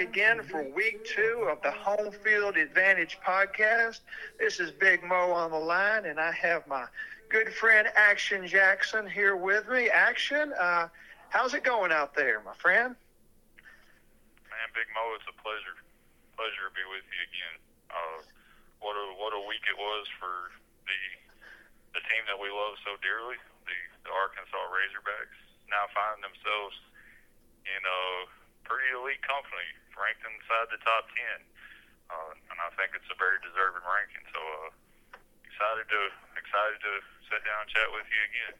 again for week two of the Home Field Advantage podcast. This is Big Mo on the line, and I have my good friend Action Jackson here with me. Action, uh, how's it going out there, my friend? Man, Big Mo, it's a pleasure, pleasure to be with you again. Uh, what a what a week it was for the the team that we love so dearly, the, the Arkansas Razorbacks. Now finding themselves in a pretty elite company, ranked inside the top ten, uh, and I think it's a very deserving ranking. So uh, excited to excited to sit down and chat with you again.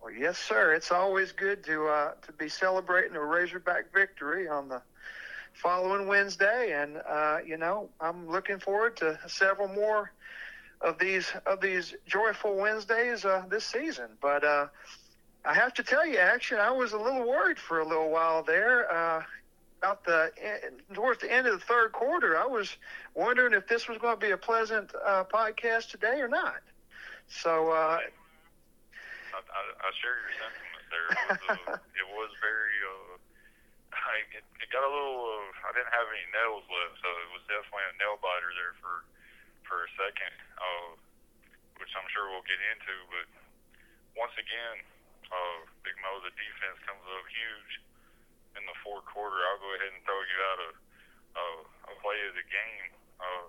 Well, yes, sir. It's always good to uh, to be celebrating a Razorback victory on the following Wednesday, and uh, you know I'm looking forward to several more of these of these joyful Wednesdays uh, this season. But uh, I have to tell you, actually, I was a little worried for a little while there. About the towards the end of the third quarter, I was wondering if this was going to be a pleasant uh, podcast today or not. So. Uh, I, I, I share your sentiment there. It was, uh, it was very. Uh, I, it, it got a little. Uh, I didn't have any nails left, so it was definitely a nail biter there for for a second, uh, which I'm sure we'll get into. But once again, uh, Big Mo, the defense comes up huge in the fourth quarter. I'll go ahead and throw you out a a, a play of the game. Uh,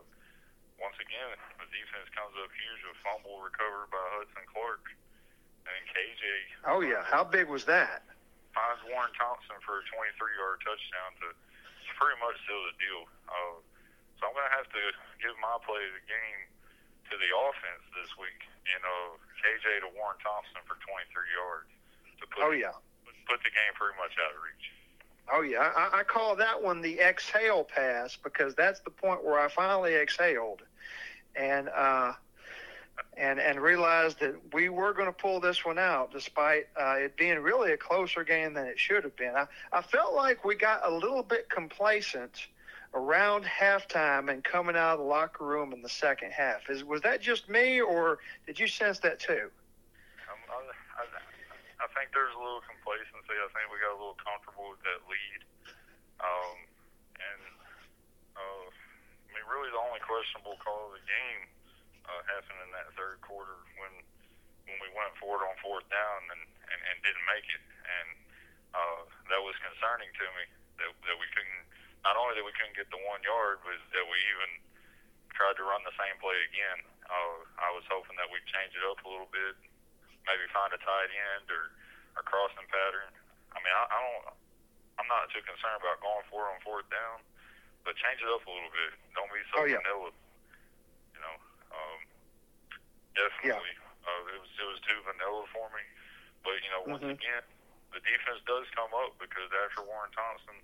once again, the defense comes up huge with fumble recovered by Hudson Clark. And KJ. Oh, yeah. How big was that? Finds Warren Thompson for a 23 yard touchdown to pretty much seal the deal. Uh, so I'm going to have to give my play of the game to the offense this week. You know, KJ to Warren Thompson for 23 yards. To put, oh, yeah. Put the game pretty much out of reach. Oh yeah, I, I call that one the exhale pass because that's the point where I finally exhaled, and uh, and and realized that we were going to pull this one out despite uh, it being really a closer game than it should have been. I, I felt like we got a little bit complacent around halftime and coming out of the locker room in the second half. Is was that just me, or did you sense that too? Um, I, I, think there's a little complacency. I think we got a little comfortable with that lead. Um, and uh, I mean, really, the only questionable call of the game uh, happened in that third quarter when when we went forward on fourth down and and, and didn't make it, and uh, that was concerning to me that that we couldn't. Not only that we couldn't get the one yard, but that we even tried to run the same play again. Uh, I was hoping that we'd change it up a little bit, maybe find a tight end or a crossing pattern. I mean, I, I don't. I'm not too concerned about going for on fourth down, but change it up a little bit. Don't be so oh, yeah. vanilla. You know, um, definitely. Yeah. Uh, it was it was too vanilla for me. But you know, once mm-hmm. again, the defense does come up because after Warren Thompson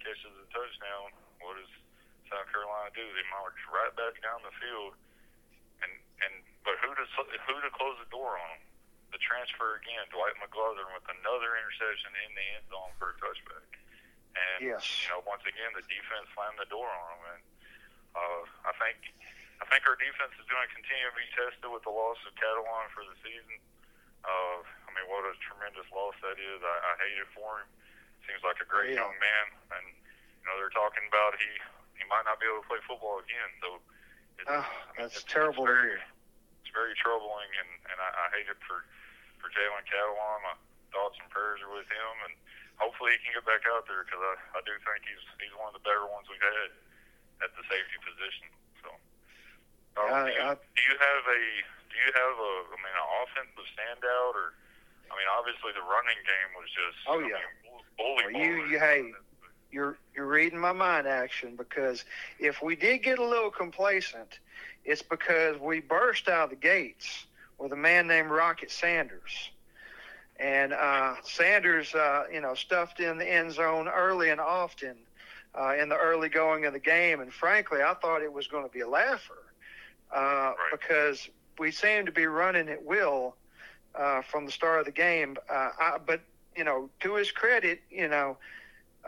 catches a touchdown, what does South Carolina do? They march right back down the field, and and but who to who to close the door on them? The transfer again, Dwight McGlothern with another interception in the end zone for a touchback. And yes. you know, once again, the defense slammed the door on them. And uh, I think I think our defense is going to continue to be tested with the loss of Catalon for the season. Uh, I mean, what a tremendous loss that is. I, I hate it for him. Seems like a great yeah. young man, and you know they're talking about he he might not be able to play football again. So it's, uh, that's it's, terrible it's very, to hear. It's very troubling, and and I, I hate it for for Jalen Catalon. My thoughts and prayers are with him, and hopefully he can get back out there because I, I do think he's he's one of the better ones we've had at the safety position. So, uh, I, do, you, I, do you have a do you have a I mean an offensive standout or I mean obviously the running game was just oh I yeah mean, bully well, you you hey you're you're reading my mind action because if we did get a little complacent, it's because we burst out of the gates with a man named Rocket Sanders. And uh, Sanders, uh, you know, stuffed in the end zone early and often uh, in the early going of the game. And frankly, I thought it was going to be a laugher uh, right. because we seemed to be running at will uh, from the start of the game. Uh, I, but, you know, to his credit, you know,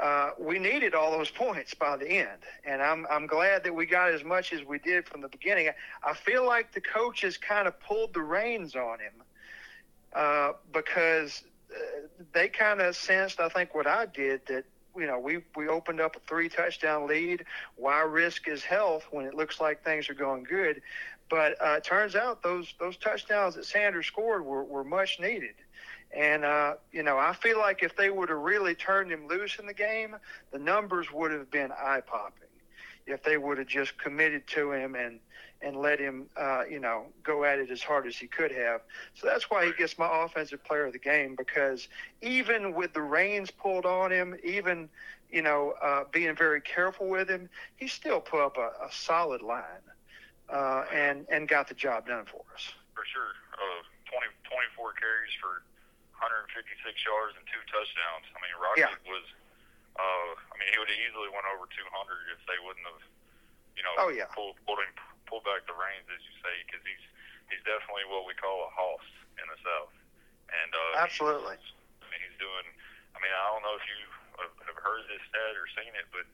uh, we needed all those points by the end, and I'm I'm glad that we got as much as we did from the beginning. I feel like the coaches kind of pulled the reins on him uh, because uh, they kind of sensed, I think, what I did that you know, we we opened up a three touchdown lead. Why risk his health when it looks like things are going good? But uh, it turns out those those touchdowns that Sanders scored were, were much needed. And uh, you know, I feel like if they would have really turned him loose in the game, the numbers would have been eye popping. If they would have just committed to him and and let him, uh, you know, go at it as hard as he could have. So that's why he gets my offensive player of the game because even with the reins pulled on him, even you know, uh, being very careful with him, he still put up a, a solid line uh, and and got the job done for us. For sure, uh, 20, 24 carries for 156 yards and two touchdowns. I mean, Rocket Yeah. was. Uh, I mean, he would have easily went over 200 if they wouldn't have, you know, Oh, yeah. pulled pulled him pulled back the reins, as you say, because he's he's definitely what we call a hoss in the South. And uh, Absolutely. He's, I mean, he's doing. I mean, I don't know if you have- heard this stat or seen it, but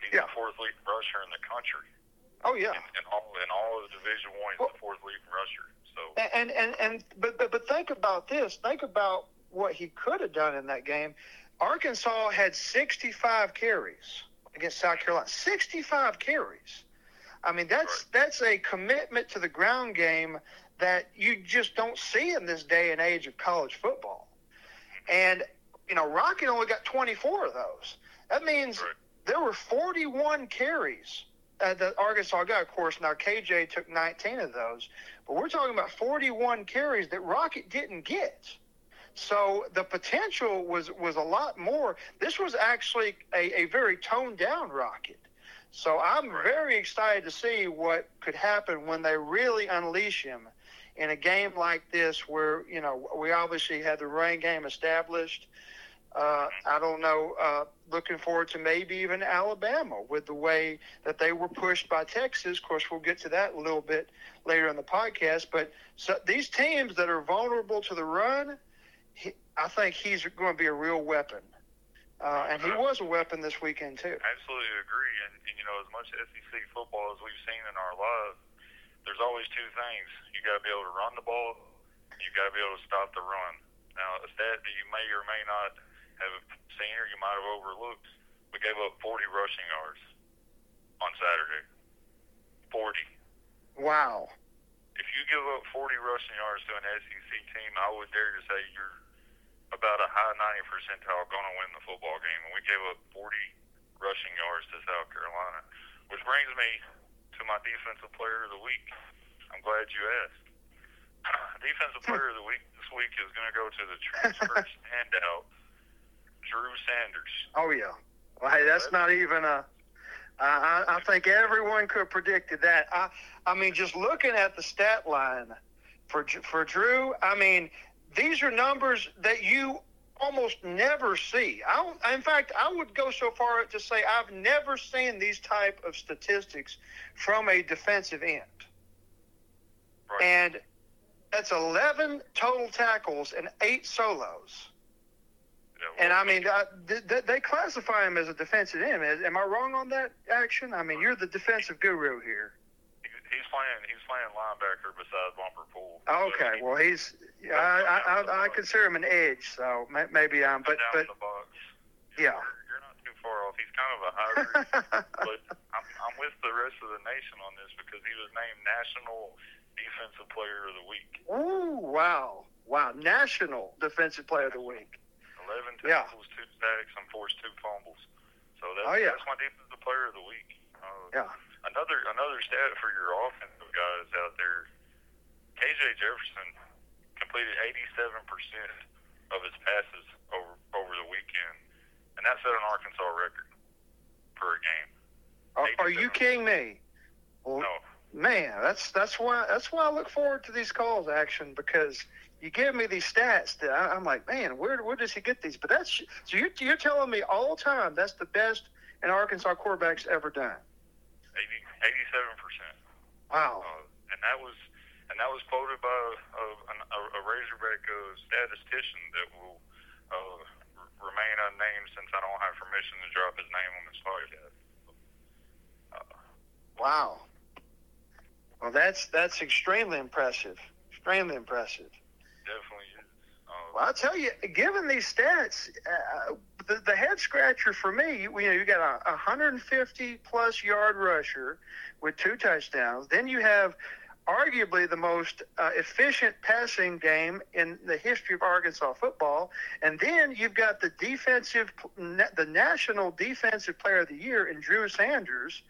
he's Yeah. the fourth leading rusher in the country. Oh yeah. In, in all in all of the Division One, he's Well- the fourth leading rusher. So And and and but but, but think about this. Think about what he could have done in that game. Arkansas had 65 carries against South Carolina. 65 carries. I mean, that's that's a commitment to the ground game that you just don't see in this day and age of college football. And you know, Rocket only got 24 of those. That means Right. there were 41 carries uh, that Arkansas got. Of course, now KJ took 19 of those, but we're talking about 41 carries that Rocket didn't get. So the potential was was a lot more. This was actually a, a very toned down Rocket. So I'm very excited to see what could happen when they really unleash him in a game like this, where you know we obviously had the rain game established. Uh, I don't know. Uh, looking forward to maybe even Alabama with the way that they were pushed by Texas. Of course, we'll get to that a little bit later in the podcast. But so these teams that are vulnerable to the run, he, I think he's going to be a real weapon. Uh, and he was a weapon this weekend too. Absolutely agree. And, and you know, as much SEC football as we've seen in our lives, there's always two things. You got to be able to run the ball. You got to be able to stop the run. Now, a stat that you may or may not have seen or you might have overlooked, we gave up 40 rushing yards on Saturday. 40. Wow. If you give up 40 rushing yards to an SEC team, I would dare to say you're about a high 90 percentile going to win the football game. And we gave up 40 rushing yards to South Carolina, which brings me to my defensive player of the week. I'm glad you asked. defensive player of the week this week is going to go to the transfer standout, Drew Sanders. Oh yeah. Well, hey, that's not even a. I, I I think everyone could have predicted that. I, I mean, just looking at the stat line for for Drew, I mean, these are numbers that you almost never see. I, in fact, I would go so far as to say I've never seen these type of statistics from a defensive end. Right. And that's 11 total tackles and eight solos. Yeah, And I mean, uh, th- th- they classify him as a defensive end. Am I wrong on that action? I mean, you're the defensive guru here. he's playing. He's playing linebacker beside Bumper Pool. Okay, well, he's. Yeah, I, I, I, I consider him an edge, so maybe I'm. But down but the box. Yeah. You're, not too far off. He's kind of a hybrid. but I'm, I'm with the rest of the nation on this because he was named National Defensive Player of the Week. ooh, wow, wow, national defensive player of the week. 11 Yeah. tackles, two sacks, and forced two fumbles. So that's, Oh, yeah. that's my Defensive Player of the Week. Uh, Yeah. Another another stat for your offensive guys out there. KJ Jefferson completed 87% of his passes over over the weekend, and that set an Arkansas record for a game. Are, are you kidding me? Well, No, man, that's that's why that's why I look forward to these calls, action, because you give me these stats that I, I'm like, man, where where does he get these? But that's so you're you're telling me all the time that's the best an Arkansas quarterback's ever done. 80, 87%. Wow. Uh, and that was and that was quoted by a, a, a Razorback uh, statistician that will uh, r- remain unnamed since I don't have permission to drop his name on this podcast. Uh, Wow. Well, that's that's extremely impressive. Extremely impressive. definitely is. Uh, Well, I'll tell you, given these stats, uh, the, the head scratcher for me. You, you know, you got a 150 plus yard rusher with two touchdowns. Then you have arguably the most uh, efficient passing game in the history of Arkansas football. And then you've got the defensive, the national defensive player of the year in Drew Sanders.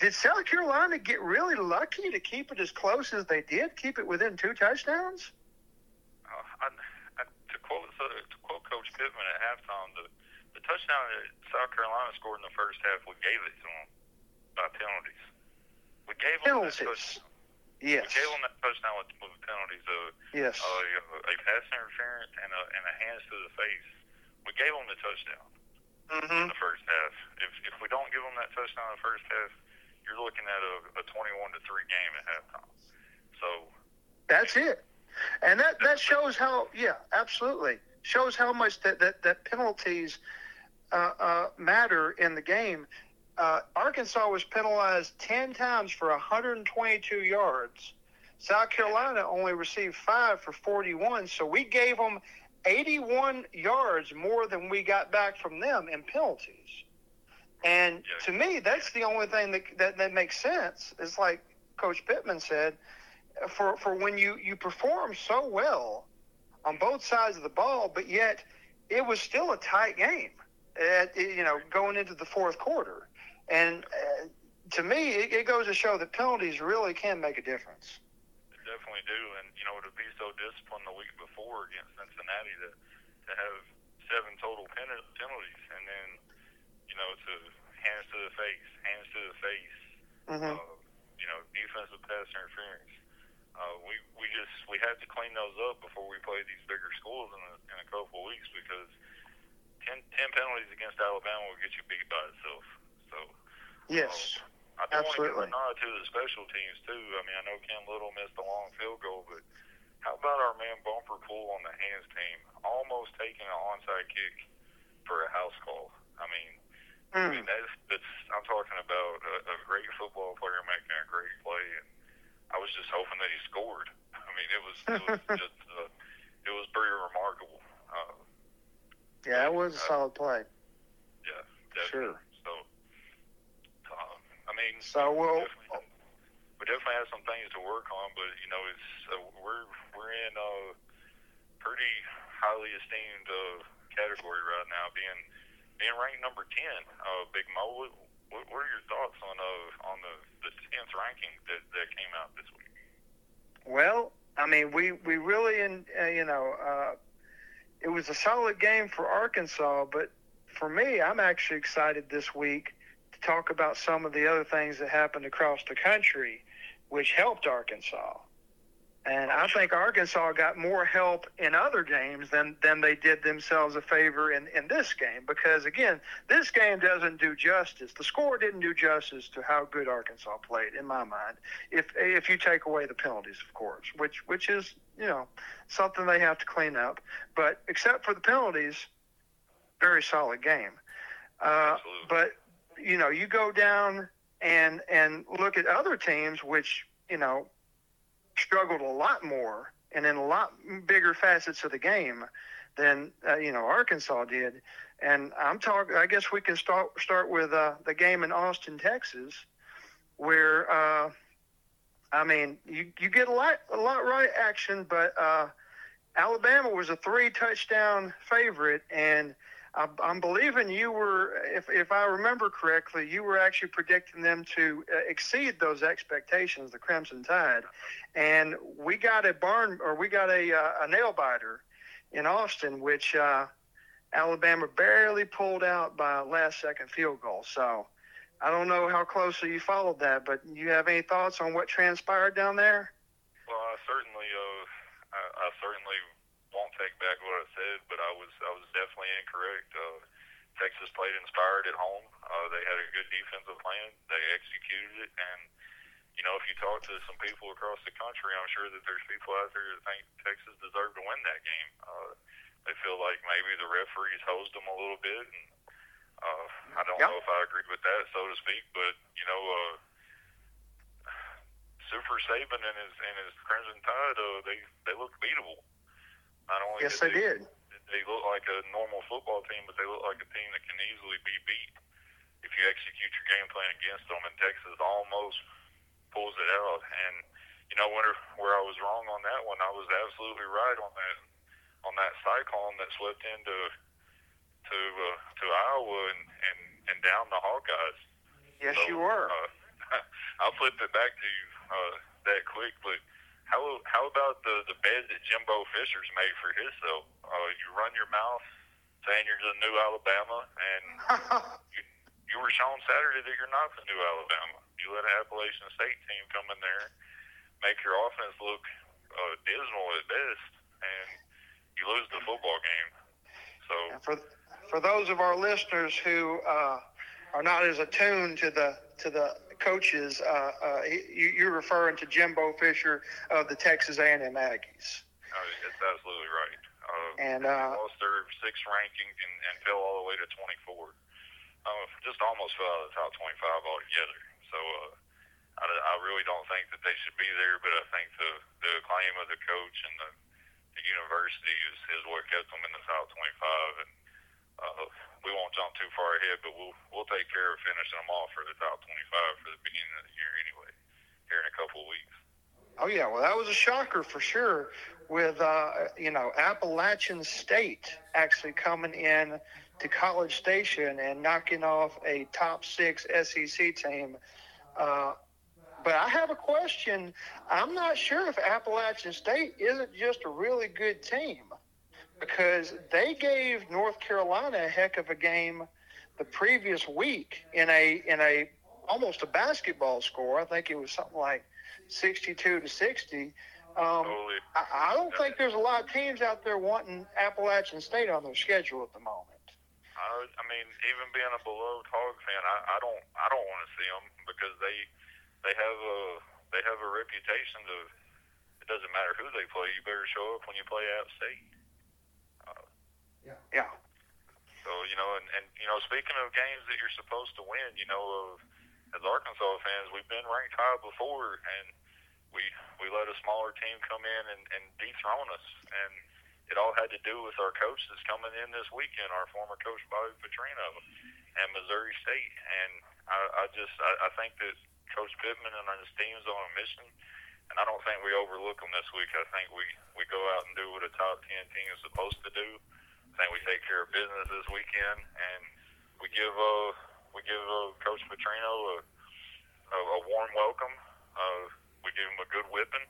Did South Carolina get really lucky to keep it as close as they did, keep it within two touchdowns? Uh, I, I, to quote so to quote Coach Pittman at halftime, the the touchdown that South Carolina scored in the first half, we gave it to them by penalties. We gave them penalties. that touchdown. Yes. We gave them that touchdown with, with penalties of yes. uh, a pass interference and a, and a hands to the face. We gave them the touchdown mm-hmm. in the first half. If if we don't give them that touchdown in the first half, you're looking at a, a 21 to three game at halftime. So that's it, and that that shows how yeah, absolutely shows how much that that, that penalties uh, uh, matter in the game. Uh, Arkansas was penalized 10 times for 122 yards. South Carolina only received five for 41, so we gave them 81 yards more than we got back from them in penalties. And to me, that's the only thing that, that, that makes sense. It's like Coach Pittman said, for, for when you, you perform so well on both sides of the ball, but yet it was still a tight game, at, you know, going into the fourth quarter. And uh, to me, it, it goes to show that penalties really can make a difference. They definitely do. And, you know, to be so disciplined the week before against Cincinnati to, to have seven total penalties and then – you know, to hands to the face, hands to the face, mm-hmm. uh, you know, defensive pass interference. Uh, we we just we had to clean those up before we play these bigger schools in a, in a couple of weeks because 10, 10 penalties against Alabama will get you beat by itself. So yes, uh, I do absolutely. want to give a nod to the special teams too. I mean, I know Cam Little missed a long field goal, but how about our man Bumper Pool on the hands team, almost taking an onside kick for a house call? I mean, I mean, that's, that's I'm talking about a, a great football player making a great play, and I was just hoping that he scored. I mean, it was, it was just uh, it was pretty remarkable. Uh, yeah, it was a solid play. Yeah, definitely. Sure. I mean, so we'll. We definitely, we definitely have some things to work on, but you know, it's uh, we're we're in a pretty highly esteemed uh, category right now, being being ranked number ten. Uh, Big Mo, what, what are your thoughts on uh, on the the tenth ranking that that came out this week? Well, I mean, we we really, in uh, you know, uh, it was a solid game for Arkansas, but for me, I'm actually excited this week talk about some of the other things that happened across the country, which helped Arkansas. And I think Arkansas got more help in other games than, than they did themselves a favor in, in this game because, again, this game doesn't do justice. The score didn't do justice to how good Arkansas played, in my mind, if, if you take away the penalties, of course, which, which is, you know, something they have to clean up. But except for the penalties, very solid game. Uh, but, you know, you go down and, and look at other teams, which, you know, struggled a lot more and in a lot bigger facets of the game than uh, you know Arkansas did. And I'm talking. I guess we can start start with uh, the game in Austin, Texas, where uh, I mean you you get a lot a lot right action, but uh, Alabama was a three touchdown favorite and I, am believing you were, if, if I remember correctly, you were actually predicting them to uh, exceed those expectations, the Crimson Tide, and we got a barn or we got a, uh, a nail biter in Austin, which uh, Alabama barely pulled out by a last second field goal. So I don't know how closely you followed that, but you have any thoughts on what transpired down there? Well, I certainly, uh, I, I certainly won't take back but I was I was definitely incorrect. Uh, Texas played inspired at home. Uh, they had a good defensive plan. They executed it, and you know, if you talk to some people across the country, I'm sure that there's people out there that think Texas deserved to win that game. Uh, they feel like maybe the referees hosed them a little bit, and uh, I don't yep. know if I agree with that, so to speak. But you know, uh, Super Saban and his and his Crimson Tide, uh, they they looked beatable. Not only yes, did they, did. They look like a normal football team, but they look like a team that can easily be beat if you execute your game plan against them. And Texas almost pulls it out. And you know where where I was wrong on that one, I was absolutely right on that on that cyclone that swept into to uh, to Iowa and, and and down the Hawkeyes. Yes, so, you were. Uh, I'll flip it back to you uh, that quick, but how how about the the bed that Jimbo Fisher's made for himself? Uh, you run your mouth saying you're the new Alabama, and you you were shown Saturday that you're not the new Alabama. You let an Appalachian State team come in there, make your offense look uh, dismal at best, and you lose the football game. So for for those of our listeners who uh, are not as attuned to the to the coaches, uh, uh, you, are referring to Jimbo Fisher of the Texas A&M Aggies. Oh, that's absolutely right. Uh, and uh, lost their six rankings and, and fell all the way to 24. Uh, just almost fell out of the top 25 altogether. So uh, I, I really don't think that they should be there, but I think the the claim of the coach and the, the university is, is what kept them in the top 25. And uh, we won't jump too far ahead, but we'll we'll take care of finishing them off for the top 25 for the beginning of the year anyway, here in a couple of weeks. Oh yeah, well that was a shocker for sure. With uh, you know Appalachian State actually coming in to College Station and knocking off a top six SEC team. Uh, but I have a question. I'm not sure if Appalachian State isn't just a really good team because they gave North Carolina a heck of a game the previous week in a in a almost a basketball score. I think it was something like 62 to 60. Um, I, I, don't think there's a lot of teams out there wanting Appalachian State on their schedule at the moment. I, I mean, even being a beloved Hog fan, I, I don't I don't want to see them because they they have a they have a reputation of it doesn't matter who they play, you better show up when you play App State. Yeah. Yeah. So you know, and, and you know, speaking of games that you're supposed to win, you know, of as Arkansas fans, we've been ranked high before, and we we let a smaller team come in and, and dethrone us, and it all had to do with our coach that's coming in this weekend, our former coach Bobby Petrino, and Missouri State, and I, I just I, I think that Coach Pittman and his team's on a mission. And I don't think we overlook them this week. I think we, we go out and do what a top 10 team is supposed to do I think we take care of business this weekend, and we give uh, we give uh, Coach Petrino a, a, a warm welcome. Uh, we give him a good whipping,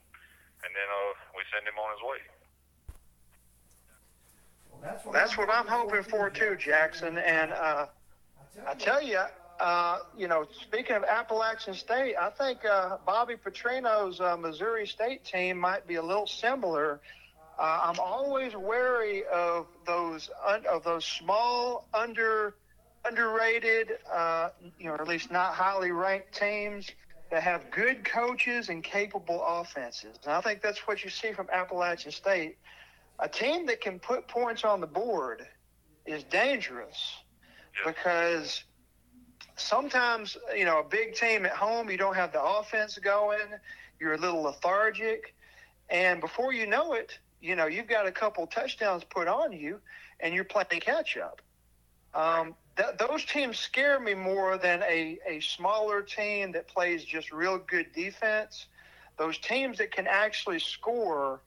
and then uh, we send him on his way. Well, that's what, that's I'm, what I'm hoping for too, Jackson. And uh, I tell you, uh, you know, speaking of Appalachian State, I think uh, Bobby Petrino's uh, Missouri State team might be a little similar uh, I'm always wary of those un, of those small, under underrated, uh, you know, at least not highly ranked teams that have good coaches and capable offenses. And I think that's what you see from Appalachian State. A team that can put points on the board is dangerous because sometimes, you know, a big team at home, you don't have the offense going, you're a little lethargic, and before you know it, you know, you've got a couple touchdowns put on you, and you're playing catch up. Um, th- those teams scare me more than a, a smaller team that plays just real good defense. Those teams that can actually score,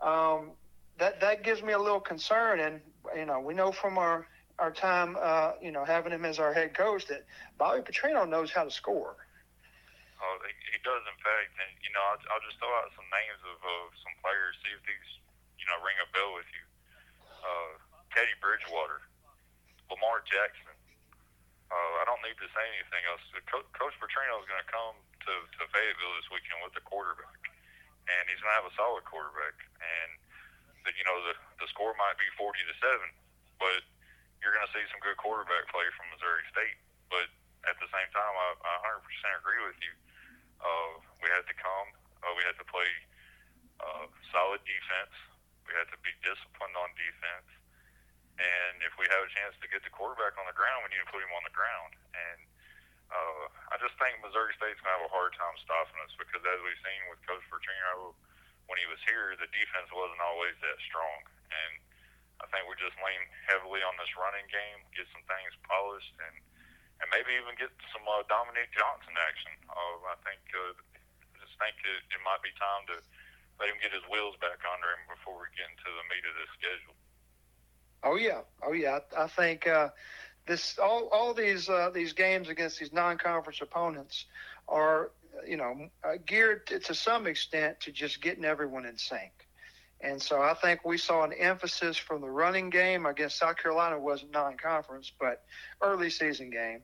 um, that that gives me a little concern. And you know, we know from our our time, uh, you know, having him as our head coach, that Bobby Petrino knows how to score. Oh, he does, in fact. And you know, I'll, I'll just throw out some names of some players, see if these know, ring a bell with you. Uh, Teddy Bridgewater, Lamar Jackson. Uh, I don't need to say anything else. Co- Coach Petrino is going to come to, to Fayetteville this weekend with the quarterback, and he's going to have a solid quarterback. And the, you know the the score might be forty to seven, but you're going to see some good quarterback play from Missouri State. But at the same time, I, I 100% agree with you. Uh, we had to come. Uh, we had to play uh, solid defense. We have to be disciplined on defense. And if we have a chance to get the quarterback on the ground, we need to put him on the ground. And uh, I just think Missouri State's to have a hard time stopping us because, as we've seen with Coach Petrino when he was here, the defense wasn't always that strong. And I think we just lean heavily on this running game, get some things polished, and and maybe even get some uh, Dominique Johnson action. Uh, I think uh, I just think it, it might be time to let him get his wheels back under him before we get into the meat of this schedule. Oh yeah, oh yeah. I, I think uh, this all all these uh, these games against these non-conference opponents are you know uh, geared to, to some extent to just getting everyone in sync. And so I think we saw an emphasis from the running game against South Carolina wasn't non-conference, but early season game.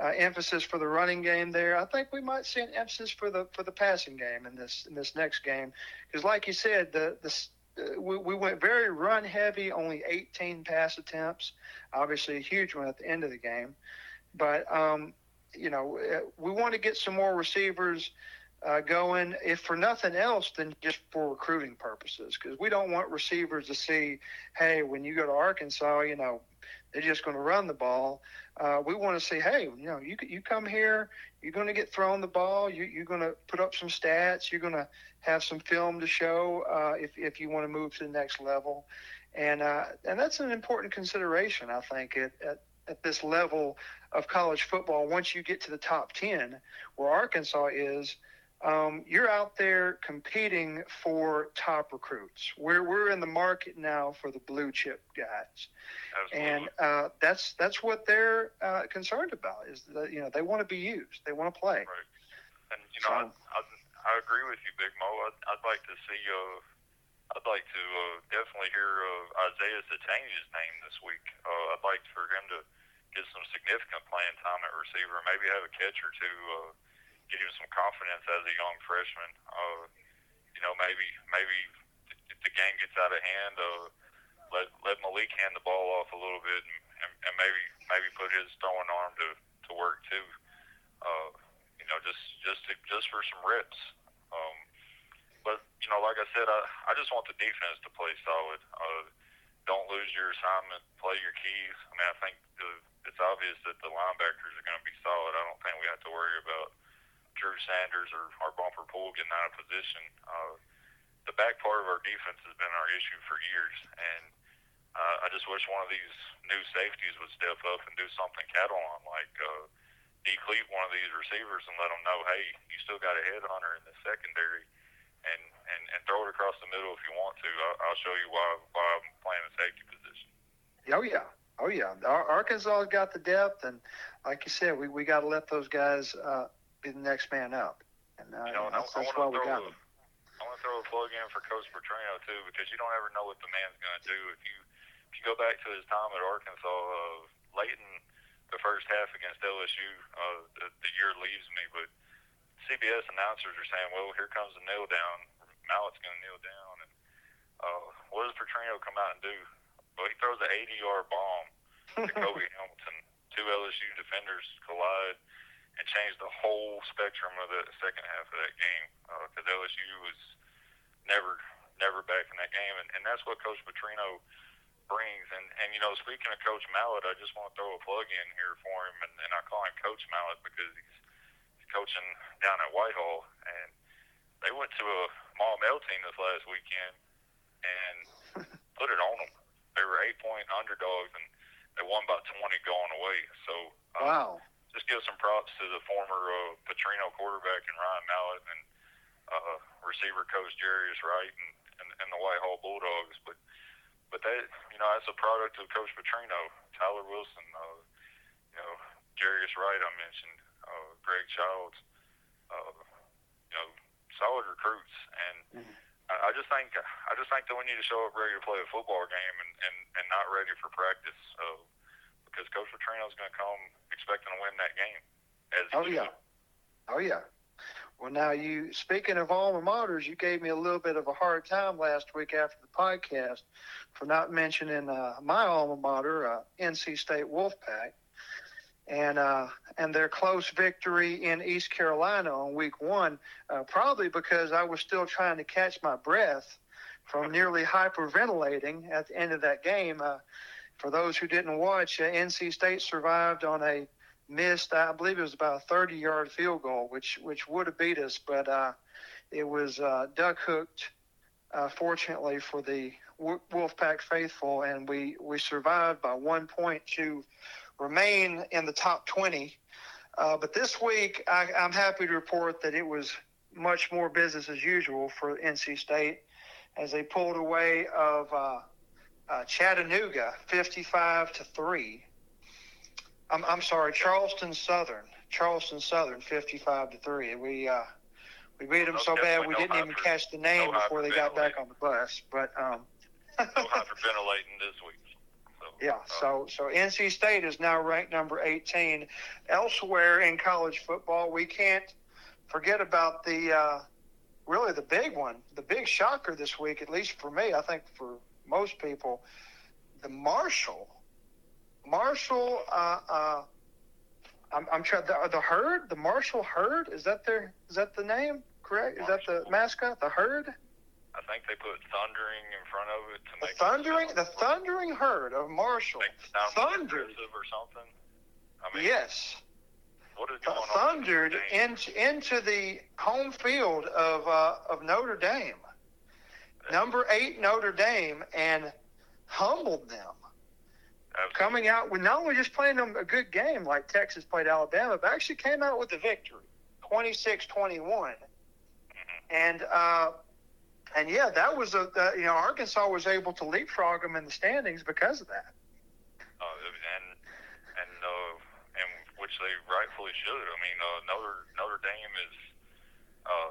Uh, emphasis for the running game there. I think we might see an emphasis for the for the passing game in this in this next game, because like you said, the the uh, we, we went very run heavy, only 18 pass attempts. Obviously, a huge one at the end of the game. But, um, you know, uh, we want to get some more receivers uh, going, if for nothing else than just for recruiting purposes, because we don't want receivers to see, hey, when you go to Arkansas, you know, they're just going to run the ball. Uh, we want to say, hey, you know, you you come here, you're going to get thrown the ball. You, you're going to put up some stats. You're going to have some film to show uh, if if you want to move to the next level, and uh, and that's an important consideration, I think, at, at at this level of college football. Once you get to the top ten, where Arkansas is um, you're out there competing for top recruits. We're we're in the market now for the blue chip guys, Absolutely. and uh, that's that's what they're uh, concerned about. Is that you know they want to be used, they want to play. Right. And you know, so, I, I, I agree with you, Big Mo. I'd, I'd like to see. Uh, I'd like to uh, definitely hear uh, Isaiah Sategna's name this week. Uh, I'd like for him to get some significant playing time at receiver, maybe have a catch or two. Uh, give him some confidence as a young freshman. Uh, you know, maybe maybe if the game gets out of hand, uh, let let Malik hand the ball off a little bit, and, and, and maybe maybe put his throwing arm to to work too. Uh, you know, just just to, just for some reps. Um, but you know, like I said, I I just want the defense to play solid. Uh, don't lose your assignment. Play your keys. I mean, I think the, it's obvious that the linebackers are going to be solid. I don't think we have to worry about Drew Sanders or, or Bumper Pool getting out of position. Uh, the back part of our defense has been our issue for years, and uh, I just wish one of these new safeties would step up and do something Catalon, like uh, decleat one of these receivers and let them know, hey, you still got a headhunter in the secondary, and, and, and throw it across the middle if you want to. I'll, I'll show you why, why I'm playing a safety position. Oh yeah, oh yeah. Arkansas got the depth, and like you said, we we got to let those guys uh, be the next man up. And uh, you know, that's, I, that's I why we got him. I want to throw a plug in for Coach Petrino too, because you don't ever know what the man's going to do. If you if you go back to his time at Arkansas, uh, late in the first half against LSU, uh, the, the year leaves me, but CBS announcers are saying, "Well, here comes the nail down. Mallett's going to kneel down." And uh, what does Petrino come out and do? Well, he throws an 80-yard bomb to Cobi Hamilton. Two LSU defenders collide and changed the whole spectrum of the second half of that game because uh, LSU was never never back in that game, and, and that's what Coach Petrino brings. And and you know, speaking of Coach Mallett, I just want to throw a plug in here for him, and, and I call him Coach Mallett because he's, he's coaching down at Whitehall, and they went to a Maumelle team this last weekend and put it on them. They were eight point underdogs, and they won by twenty going away. So um, wow just give some props to the former uh, Petrino quarterback and Ryan Mallett and uh, receiver coach Jarius Wright and, and, and the Whitehall Bulldogs. But but that you know that's a product of Coach Petrino, Tyler Wilson, uh, you know Jarius Wright I mentioned, uh, Greg Childs, uh, you know solid recruits and. Mm-hmm. I just think I just think that we need to show up ready to play a football game and, and, and not ready for practice. Uh, because Coach is going to come expecting to win that game. oh yeah, oh yeah. Well, now you speaking of alma maters, you gave me a little bit of a hard time last week after the podcast for not mentioning uh, my alma mater, uh, NC State Wolfpack, and uh, and their close victory in East Carolina on Week One, uh, probably because I was still trying to catch my breath from nearly hyperventilating at the end of that game. For those who didn't watch, uh, NC State survived on a missed, I believe it was about a 30 yard field goal, which which would have beat us, but uh, it was uh, duck hooked, uh, fortunately for the Wolfpack faithful, and we we survived by one point to remain in the top 20. Uh, but this week, I, I'm happy to report that it was much more business as usual for NC State as they pulled away of uh, uh, Chattanooga 55 to 3. I'm, I'm sorry, Charleston Southern. Charleston Southern 55 to 3. We uh, we beat them so bad we didn't even catch the name no before they got back on the bus. But um, no hyperventilating this week. So, yeah, uh, so so NC State is now ranked number 18. Elsewhere in college football, we can't forget about the uh, really the big one, the big shocker this week, at least for me. I think for most people, the Marshall, Marshall. Uh, uh, I'm, I'm trying the, the herd, the Marshall herd. Is that their? Is that the name? Correct? Is that the mascot? The herd? I think they put thundering in front of it to The make thundering, it the sound, thundering herd of Marshall. Thundered. or something. I mean, Yes. what is going thundered game? into into the home field of uh, of Notre Dame, number eight Notre Dame, and humbled them. Absolutely. Coming out with not only just playing them a good game like Texas played Alabama, but actually came out with a victory, 26-21. And uh, and yeah, that was a uh, you know Arkansas was able to leapfrog them in the standings because of that. uh, and and uh, and which they rightfully should. I mean, uh, Notre Notre Dame is uh,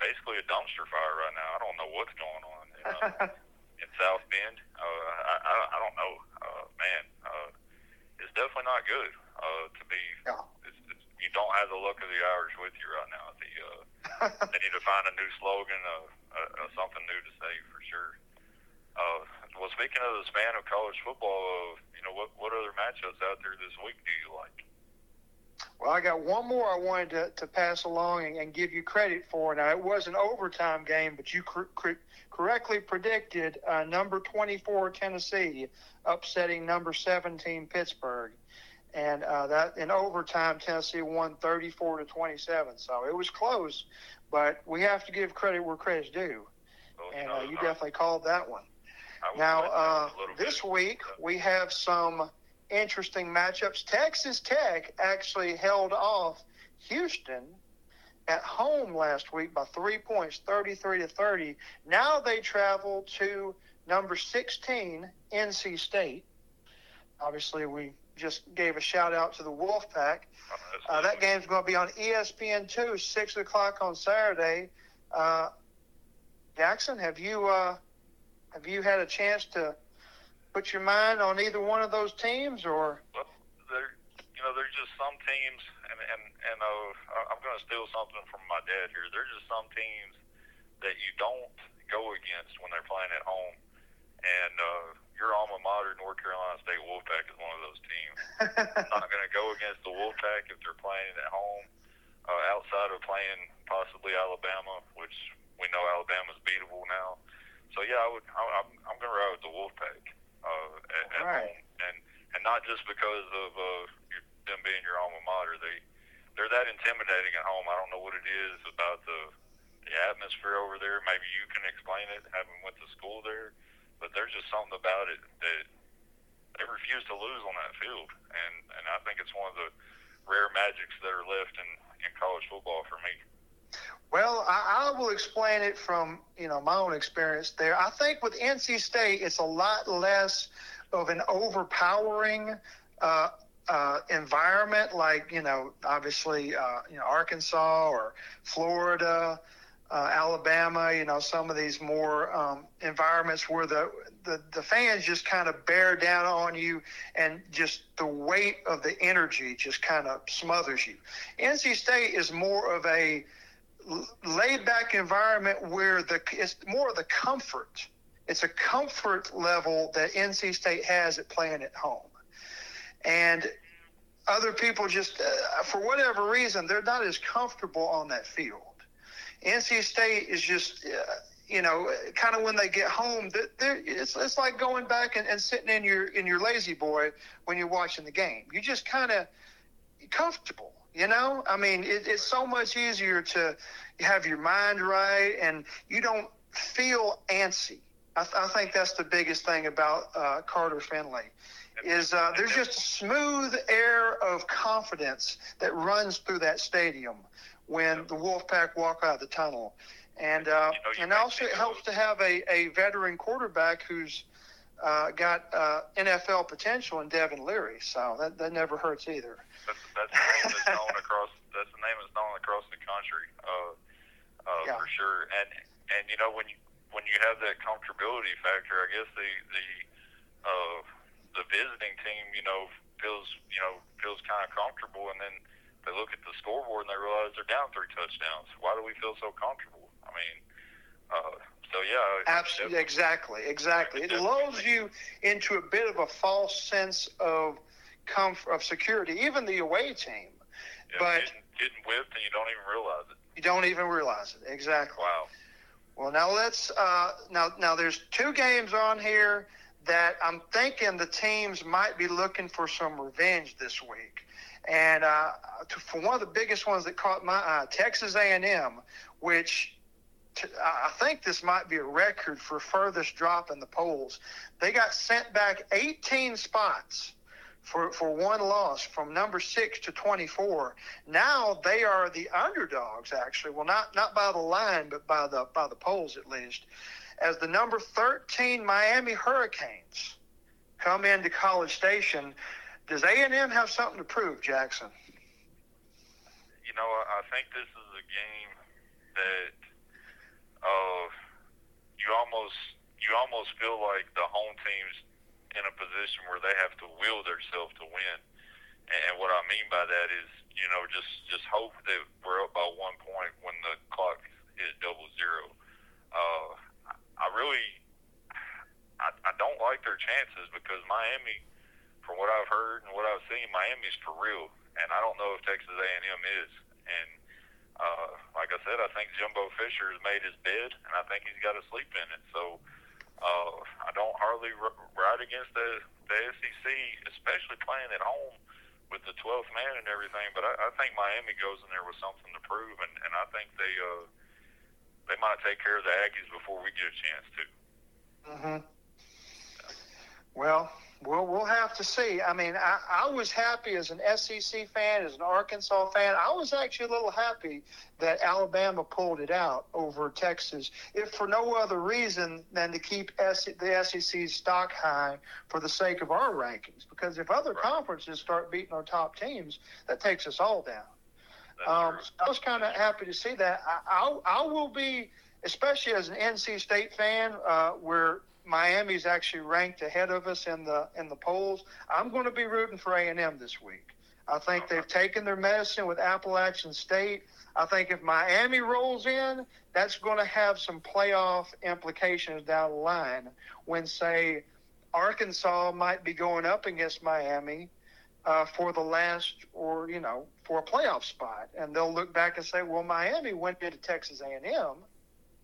basically a dumpster fire right now. I don't know what's going on in, uh, in South Bend. Uh, I, I I don't know, uh, man. Uh, it's definitely not good uh, to be. Yeah. It's, it's, you don't have the luck of the Irish with you right now. The uh, they need to find a new slogan, uh, uh, uh, something new to say for sure. Uh, well, speaking of the span of college football, uh, you know what what other matchups out there this week do you like? Well, I got one more I wanted to, to pass along and, and give you credit for. Now, it was an overtime game, but you cor- cor- correctly predicted uh, number 24 Tennessee upsetting number 17 Pittsburgh. And uh, that in overtime, Tennessee won 34 to 27. So it was close, but we have to give credit where credit's due. Well, And know, uh, you I- definitely called that one. Now, uh, this bit. week we have some interesting matchups. Texas Tech actually held off Houston at home last week by three points, 33 to 30. Now they travel to number 16, NC State. Obviously, we just gave a shout out to the Wolfpack. Uh, that game's going to be on E ESPN2, 6 o'clock on Saturday. Uh, Jackson, have you uh, have you had a chance to put your mind on either one of those teams, or Well, there, you know, there's just some teams, and and and uh, I- I'm going to steal something from my dad here. There's just some teams that you don't go against when they're playing at home, and uh, your alma mater, North Carolina State Wolfpack, is one of those teams. I'm not going to go against the Wolfpack if they're playing at home, uh, outside of playing possibly Alabama, which we know Alabama's beatable now. So yeah, I would. I, I'm I'm going to ride with the Wolfpack uh, at, at Right. home, and and not just because of uh, your, them being your alma mater. They they're that intimidating at home. I don't know what it is about the the atmosphere over there. Maybe you can explain it, having went to school there. But there's just something about it that they refuse to lose on that field, and and I think it's one of the rare magics that are left in in college football for me. Well, I, I will explain it from you know my own experience there. I think with NC State, it's a lot less of an overpowering uh, uh, environment, like you know, obviously, uh, you know, Arkansas or Florida, uh, Alabama. You know, some of these more um, environments where the, the the fans just kind of bear down on you, and just the weight of the energy just kind of smothers you. NC State is more of a laid back environment where the it's more of the comfort. It's a comfort level that NC State has at playing at home, and other people just uh, for whatever reason they're not as comfortable on that field. NC State is just. Uh, you know, kind of when they get home, it's it's like going back and, and sitting in your in your lazy boy when you're watching the game. You're just kind of comfortable. You know, I mean, it, it's so much easier to have your mind right, and you don't feel antsy. I, th- I think that's the biggest thing about uh, Carter Finley is uh, there's just a smooth air of confidence that runs through that stadium when the Wolfpack walk out of the tunnel. And uh, You know, you and also it helps to have a, a veteran quarterback who's uh, got uh, NFL potential in Devin Leary. So that, that never hurts either. That's, that's the name that's known across. That's the name that's known across the country, uh, uh, Yeah. for sure. And and you know when you when you have that comfortability factor, I guess the the uh, the visiting team, you know, feels you know feels kind of comfortable, and then they look at the scoreboard and they realize they're down three touchdowns. Why do we feel so comfortable? I mean, uh, so yeah, Absolutely, exactly, exactly. It lulls you into a bit of a false sense of comfort, of security. Even the away team, yeah, but- getting, getting whipped and you don't even realize it. you don't even realize it. Exactly. Wow. Well, now let's uh, now now there's two games on here that I'm thinking the teams might be looking for some revenge this week, and uh, to, for one of the biggest ones that caught my eye, Texas A&M, which t- I think this might be a record for furthest drop in the polls. They got sent back 18 spots for, for one loss from number six to 24. Now they are the underdogs, actually. Well, not, not by the line, but by the, by the polls at least. As the number 13 Miami Hurricanes come into College Station, does A&M have something to prove, Jackson? you know, I think this is a game that uh, you almost you almost feel like the home team's in a position where they have to will themselves to win. And what I mean by that is, you know, just just hope that we're up by one point when the clock is double zero. Uh, I- I really, I, I don't like their chances because Miami, from what I've heard and what I've seen, Miami's for real, and I don't know if Texas A&M is. And uh, like I said, I think Jimbo Fisher has made his bed, and I think he's got to sleep in it. So uh, I don't hardly r- ride against the the SEC, especially playing at home with the 12th man and everything. But I, I think Miami goes in there with something to prove, and, and I think they uh, they might take care of the Aggies before we get a chance to. Mm-hmm. Well, we'll we'll have to see. I mean, I, I was happy as an SEC fan, as an Arkansas fan. I was actually a little happy that Alabama pulled it out over Texas, if for no other reason than to keep S- the SEC's stock high for the sake of our rankings. Because if other Right. conferences start beating our top teams, that takes us all down. Um, so I was kind of happy to see that. I, I, I will be, especially as an NC State fan, uh, where Miami's actually ranked ahead of us in the in the polls. I'm going to be rooting for A and M this week. I think they've taken their medicine with Appalachian State. I think if Miami rolls in, that's going to have some playoff implications down the line. When say Arkansas might be going up against Miami uh, for the last or you know for a playoff spot, and they'll look back and say, "Well, Miami went into Texas A&M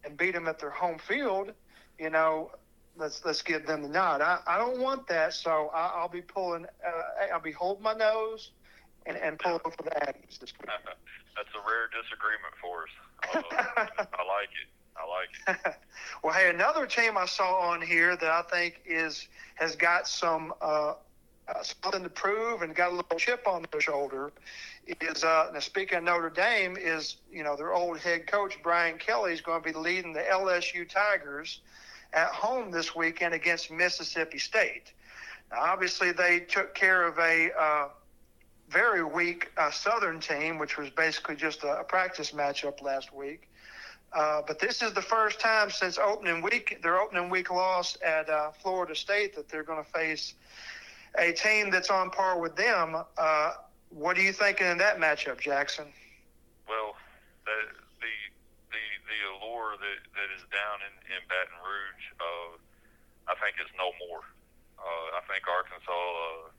and beat them at their home field." You know, let's let's give them the nod. I, I don't want that, so I, I'll be pulling. Uh, I'll be holding my nose and, and pulling for the Aggies this week. That's a rare disagreement for us. Uh, I like it. I like it. well, hey, another team I saw on here that I think is has got some uh, uh, something to prove and got a little chip on their shoulder is uh, now speaking of Notre Dame is you know their old head coach Brian Kelly is going to be leading the LSU Tigers at home this weekend against Mississippi State. Now, obviously, they took care of a uh, very weak uh, Southern team, which was basically just a, a practice matchup last week. Uh, but this is the first time since opening week, their opening week loss at uh, Florida State, that they're going to face a team that's on par with them. Uh, what are you thinking in that matchup, Jackson? Well, the that, that is down in, in Baton Rouge, uh, I think is no more. Uh, I think Arkansas uh,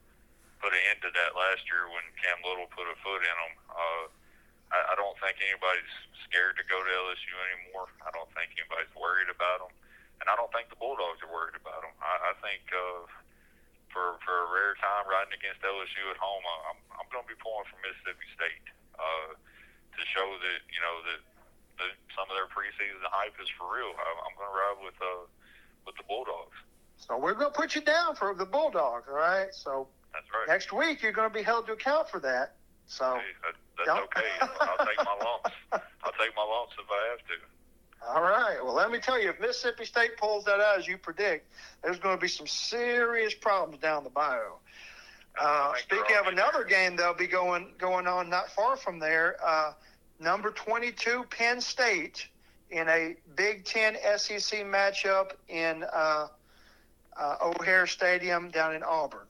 put an end to that last year when Cam Little put a foot in them. Uh, I, I don't think anybody's scared to go to LSU anymore. I don't think anybody's worried about them, and I don't think the Bulldogs are worried about them. I, I think uh, for for a rare time riding against LSU at home, I- I'm I'm going to be pulling for Mississippi State uh, to show that you know that, that some of their preseason hype is for real. I, I'm going to ride with uh, with the Bulldogs. So we're going to put you down for the Bulldogs, all right? So That's right. next week you're going to be held to account for that. So Hey, that, that's Don't- okay. I'll take my lumps. I'll take my lumps if I have to. all right. Well, let me tell you, if Mississippi State pulls that out as you predict, there's going to be some serious problems down the bio. Uh, I think they're speaking of another game, they'll be going going on not far from there. Uh, number 22, Penn State, in a Big Ten SEC matchup in uh, uh, O'Hare Stadium down in Auburn.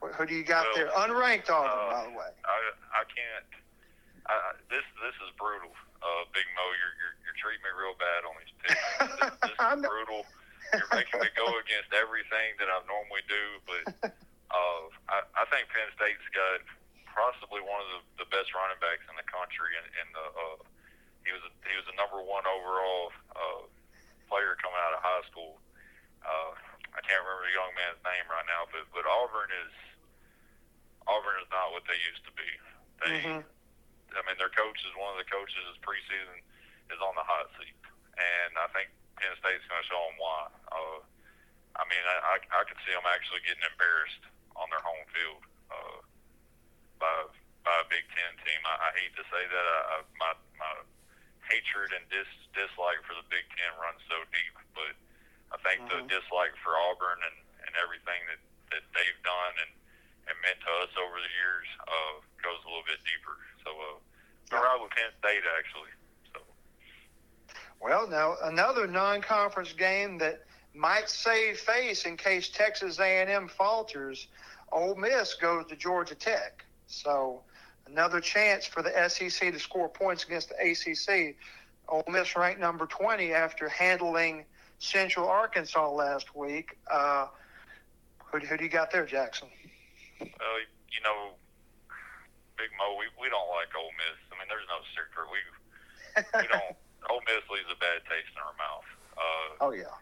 Who- do you got Well, there? Unranked Auburn, uh, by the way. I I can't. I, I- this this is brutal. Uh, Big Mo, you're, you're you're treating me real bad on these picks. This, this is brutal. You're making me go against everything that I normally do, but uh, I, I think Penn State's got possibly one of the, the best running backs in the country, and, and the uh, he was a, he was a number one overall uh, player coming out of high school. Uh, I can't remember the young man's name right now, but but Auburn is Auburn is not what they used to be. They, Mhm. I mean, their coach is one of the coaches this preseason is on the hot seat, and I think Penn State's going to show them why. Uh, I mean, I, I I could see them actually getting embarrassed on their home field uh, by by a Big Ten team. I, I hate to say that. I, I, my my hatred and dis, dislike for the Big Ten runs so deep, but I think Mhm. the dislike for Auburn and, and everything that, that they've done and, and meant to us over the years uh, goes a little bit deeper. So, uh, Yeah. Right with Penn State actually. So, Well, now another non-conference game that might save face in case Texas A&M falters. Ole Miss goes to Georgia Tech, so another chance for the SEC to score points against the ACC. Ole Miss ranked number 20 after handling Central Arkansas last week. Uh, who, who do you got there, Jackson? uh, you know, Big Mo, we, we don't like Ole Miss. I mean, there's no secret. We we don't. Ole Miss leaves a bad taste in our mouth. Uh, oh yeah.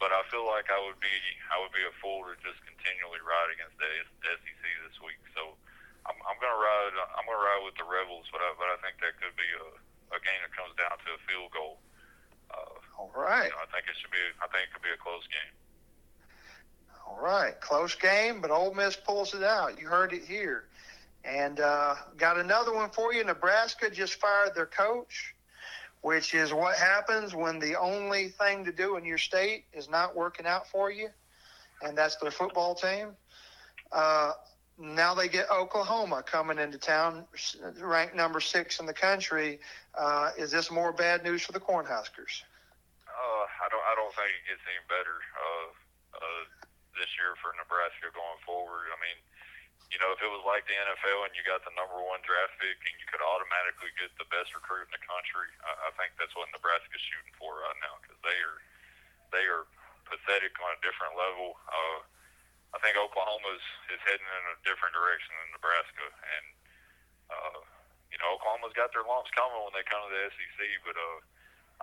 but I feel like I would be I would be a fool to just continually ride against the SEC this week. So I'm, I'm gonna ride I'm gonna ride with the Rebels, but I, but I think that could be a, a game that comes down to a field goal. Uh, All right. you know, I think it should be I think it could be a close game. All right, close game, but Ole Miss pulls it out. You heard it here. And uh, got another one for you. Nebraska just fired their coach, which is what happens when the only thing to do in your state is not working out for you, and that's their football team. Uh, now they get Oklahoma coming into town, ranked number six in the country. Uh, is this more bad news for the Cornhuskers? Uh, I don't I don't think it gets any better uh, uh, this year for Nebraska going forward. I mean, you know, if it was like the NFL and you got the number one draft pick and you could automatically get the best recruit in the country, I, I think that's what Nebraska's shooting for right now because they are they are pathetic on a different level. Uh, I think Oklahoma is, is heading in a different direction than Nebraska, and uh, you know Oklahoma's got their lumps coming when they come to the SEC, but uh,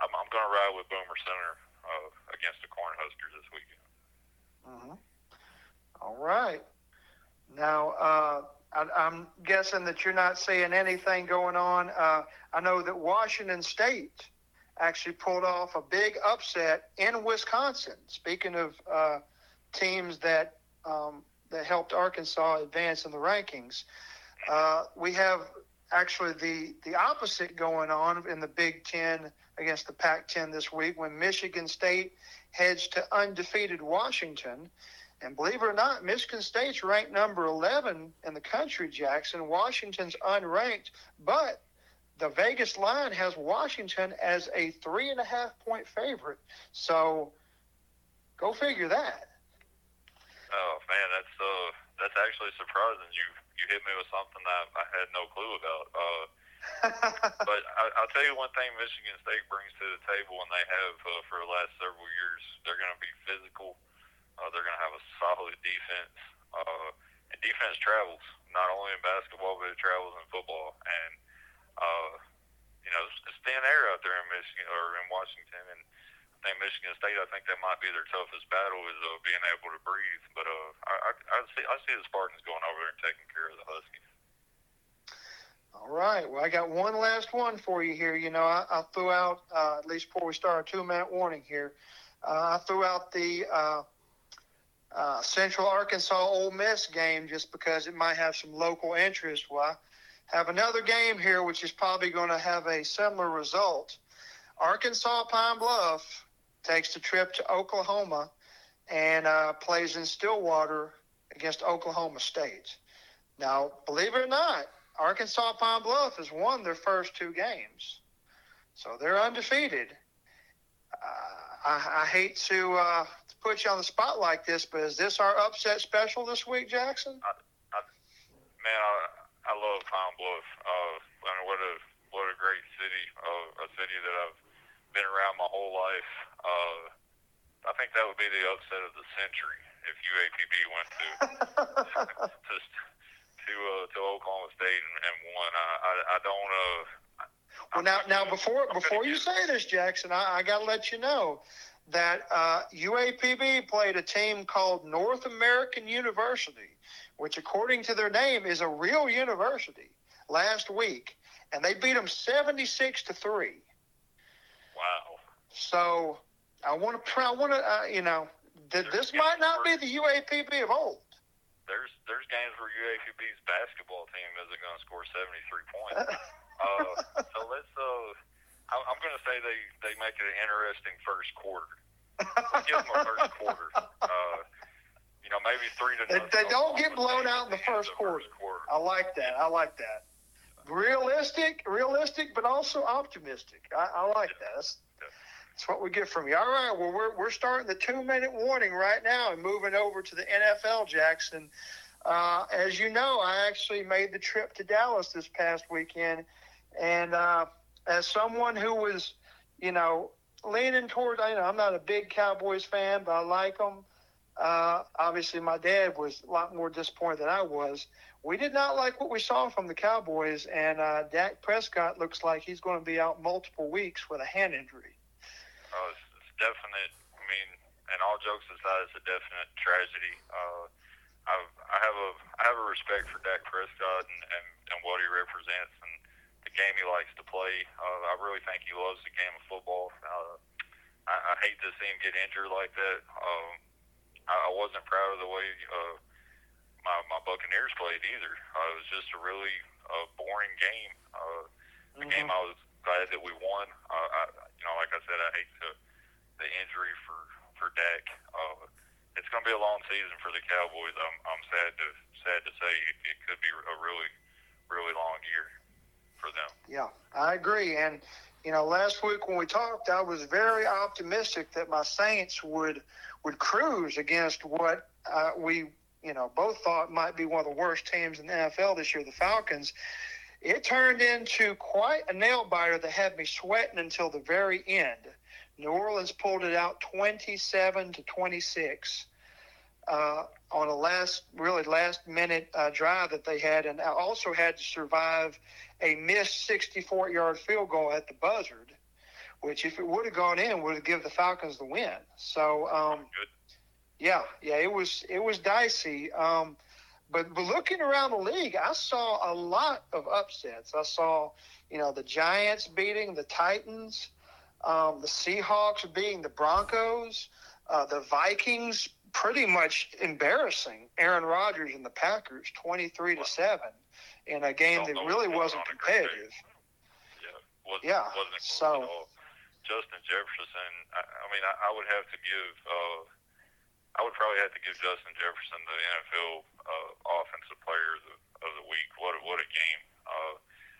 I'm, I'm going to ride with Boomer Sooner uh, against the Cornhuskers this weekend. Mm-hmm. All right. Now, uh, I, I'm guessing that you're not seeing anything going on. Uh, I know that Washington State actually pulled off a big upset in Wisconsin. Speaking of uh, teams that um, that helped Arkansas advance in the rankings, uh, we have actually the the opposite going on in the Big Ten against the Pac-10 this week when Michigan State heads to undefeated Washington. And believe it or not, Michigan State's ranked number 11 in the country, Jackson. Washington's unranked, but the Vegas line has Washington as a three and a half point favorite. So go figure that. Oh man, that's uh, that's actually surprising. You you hit me with something that I had no clue about. Uh, but I, I'll tell you one thing: Michigan State brings to the table, and they have uh, for the last several years. They're going to be physical. Uh, they're going to have a solid defense, uh, and defense travels not only in basketball but it travels in football. And uh, you know, it's, it's thin air out there in Michigan or in Washington, and I think Michigan State. I think that might be their toughest battle is uh, being able to breathe. But uh, I, I, I see I see the Spartans going over there and taking care of the Huskies. All right. Well, I got one last one for you here. You know, I, I threw out, uh, at least before we start, a two minute warning here. Uh, I threw out the uh, uh, Central Arkansas Ole Miss game just because it might have some local interest. Well, I have another game here which is probably going to have a similar result. Arkansas Pine Bluff takes the trip to Oklahoma and uh, plays in Stillwater against Oklahoma State. Now, believe it or not, Arkansas Pine Bluff has won their first two games, so they're undefeated. Uh, I, I, hate to, uh, to, put you on the spot like this, but is this our upset special this week, Jackson? I, I, man, I, love Pine Bluff. Uh, I mean, what a what a great city, uh, a city that I've been around my whole life. Uh, I think that would be the upset of the century if UAPB went to to to, uh, to Oklahoma State and, and won. I I, I don't. Uh, well, now now before before you say this, Jackson, I, I got to let you know that uh, UAPB played a team called North American University, which, according to their name, is a real university. Last week, and they beat them seventy-six to three. Wow. So I want to, I want to, uh, you know, th- this might not be the UAPB of old. There's there's games where UAPB's basketball team isn't going to score 73 points. uh, so let's. Uh, I'm going to say they they make it an interesting first quarter. Let's give them a first quarter. Uh, you know, maybe three to. They, they don't get blown out in the first quarter. first quarter. I like that. I like that realistic, realistic, but also optimistic. I, I like that. That's, that's what we get from you. All right. Well, we're, we're starting the two minute warning right now and moving over to the NFL, Jackson. Uh, as you know, I actually made the trip to Dallas this past weekend. And uh, as someone who was, you know, leaning toward, you know, I'm not a big Cowboys fan, but I like them. Uh, obviously, my dad was a lot more disappointed than I was we did not like what we saw from the Cowboys, and uh, Dak Prescott looks like he's going to be out multiple weeks with a hand injury. Oh, it's, it's definite. I mean, and all jokes aside, it's a definite tragedy. Uh, I've, I have a I have a respect for Dak Prescott and, and, and what he represents and the game he likes to play. Uh, I really think he loves the game of football. Uh, I, I hate to see him get injured like that. Um, I, I wasn't proud of the way. Uh, my, my Buccaneers played either. Uh, it was just a really uh, boring game. Uh, the mm-hmm. game I was glad that we won. Uh, I, you know, like I said, I hate the the injury for for Dak. Uh, it's going to be a long season for the Cowboys. I'm I'm sad to sad to say it, it could be a really really long year for them. Yeah, I agree. And you know, last week when we talked, I was very optimistic that my Saints would would cruise against what uh, we you know, both thought might be one of the worst teams in the NFL this year, the Falcons. It turned into quite a nail biter that had me sweating until the very end. New Orleans pulled it out 27 to 26 uh, on a last, really last minute uh, drive that they had, and also had to survive a missed 64 yard field goal at the buzzard, which, if it would have gone in, would have given the Falcons the win. So, um, yeah, yeah, it was it was dicey. Um, but, but looking around the league, I saw a lot of upsets. I saw, you know, the Giants beating the Titans, um, the Seahawks beating the Broncos, uh, the Vikings pretty much embarrassing Aaron Rodgers and the Packers, twenty-three to seven, in a game that really wasn't competitive. Yeah, wasn't, yeah. Wasn't so. Justin Jefferson. I, I mean, I, I would have to give. Uh, I would probably have to give Justin Jefferson the NFL uh, Offensive Player of the, of the Week. What a, what a game! Uh,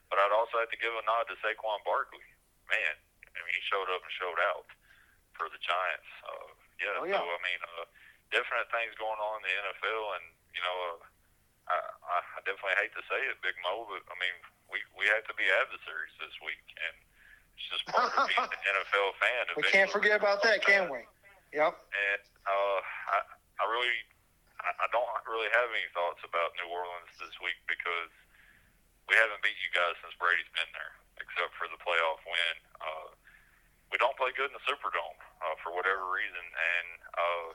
but I'd also have to give a nod to Saquon Barkley. Man, I mean, he showed up and showed out for the Giants. Uh, yeah, oh, yeah. so I mean, uh, definite things going on in the NFL, and you know, uh, I, I definitely hate to say it, Big Mo, but I mean, we we have to be adversaries this week, and it's just part of being an NFL fan. We can't forget about that, can we? Yep. And uh, I, I really, I, don't really have any thoughts about New Orleans this week because we haven't beat you guys since Brady's been there, except for the playoff win. Uh, we don't play good in the Superdome uh, for whatever reason, and uh,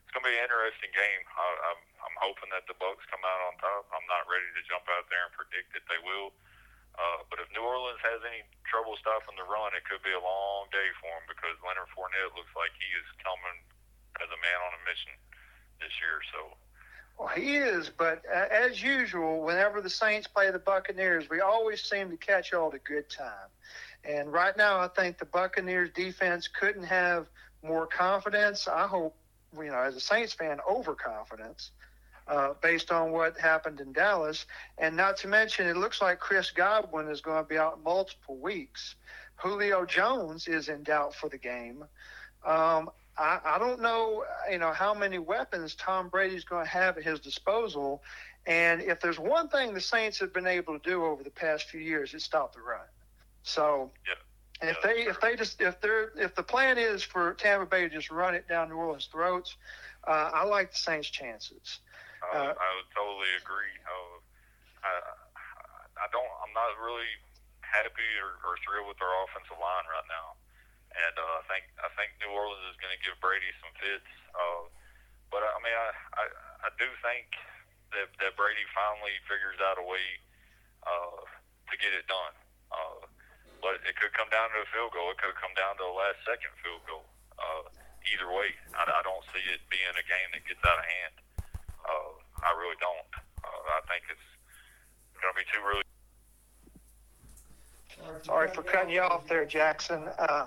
it's going to be an interesting game. I, I'm, I'm hoping that the Bucs come out on top. I'm not ready to jump out there and predict that they will. But if New Orleans has any trouble trouble stopping the run, it could be a long day for him because Leonard Fournette looks like he is coming as a man on a mission this year. So. Well, he is, but uh, as usual, whenever the Saints play the Buccaneers, we always seem to catch all the good time. And right now, I think the Buccaneers defense couldn't have more confidence. I hope, you know, as a Saints fan, overconfidence uh, based on what happened in Dallas. And not to mention, it looks like Chris Godwin is going to be out multiple weeks. Julio Jones is in doubt for the game. Um, I, I don't know, you know, how many weapons Tom Brady's going to have at his disposal. And if there's one thing the Saints have been able to do over the past few years, it's stop the run. So yeah. if they if they just if they're if the plan is for Tampa Bay to just run it down New Orleans' throats, uh, I like the Saints' chances. Uh, uh, I would totally agree. Uh, I I don't I'm not really happy or, or thrilled with our offensive line right now and uh, I think I think New Orleans is going to give Brady some fits. Uh, but I mean, I, I I do think that that Brady finally figures out a way uh, to get it done. Uh, but it could come down to a field goal. It could come down to a last second field goal. Uh, either way, I, I don't see it being a game that gets out of hand. I really don't. Uh, I think it's going to be two really. Sorry for cutting you off there, Jackson. Uh,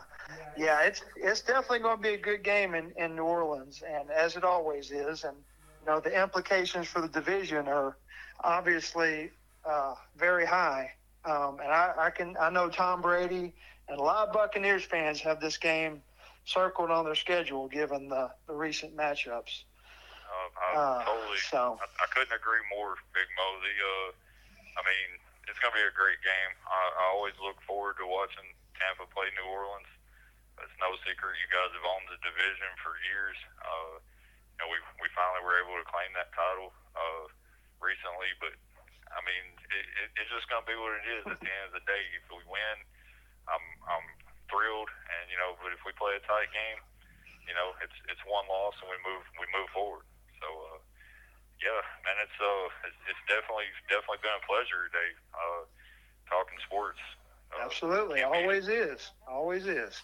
yeah, it's it's definitely going to be a good game in, in New Orleans, and as it always is. And you know, the implications for the division are obviously uh, very high. Um, and I, I can I know Tom Brady and a lot of Buccaneers fans have this game circled on their schedule given the, the recent matchups. I uh, totally. So I, I couldn't agree more, Big Mo. The uh, I mean, it's going to be a great game. I, I always look forward to watching Tampa play New Orleans it's no secret you guys have owned the division for years. Uh, you know, we we finally were able to claim that title uh, recently, but I mean, it, it, it's just gonna be what it is. At the end of the day, if we win, I'm I'm thrilled, and you know, but if we play a tight game, you know, it's it's one loss and we move we move forward. So. Yeah, man, it's uh, it's, it's definitely definitely been a pleasure today, uh, talking sports. Uh, Absolutely, always is, always is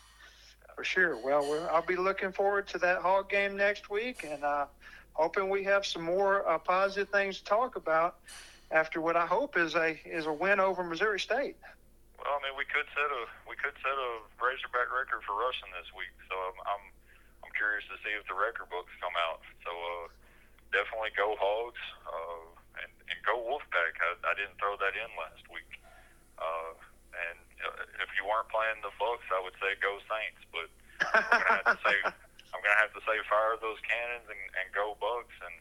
for sure. Well, I'll be looking forward to that Hog game next week, and uh, hoping we have some more uh, positive things to talk about after what I hope is a is a win over Missouri State. Well, I mean, we could set a we could set a Razorback record for rushing this week, so I'm I'm, I'm curious to see if the record books come out. So uh, definitely go Hogs uh, and and go Wolfpack. I, I didn't throw that in last week. Uh, and if you weren't playing the Bucs, I would say go Saints. But I'm gonna have to say I'm gonna have to say fire those cannons and, and go Bucs. And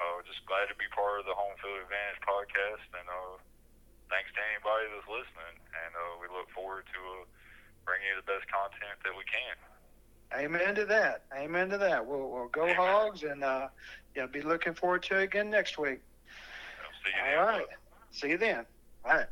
uh, just glad to be part of the Home Field Advantage podcast. And uh, thanks to anybody that's listening. And uh, we look forward to uh, bringing you the best content that we can. Amen to that. Amen to that. We'll, we'll go Hogs, and uh, yeah, be looking forward to it again next week. see you All then, right. See you then. All right.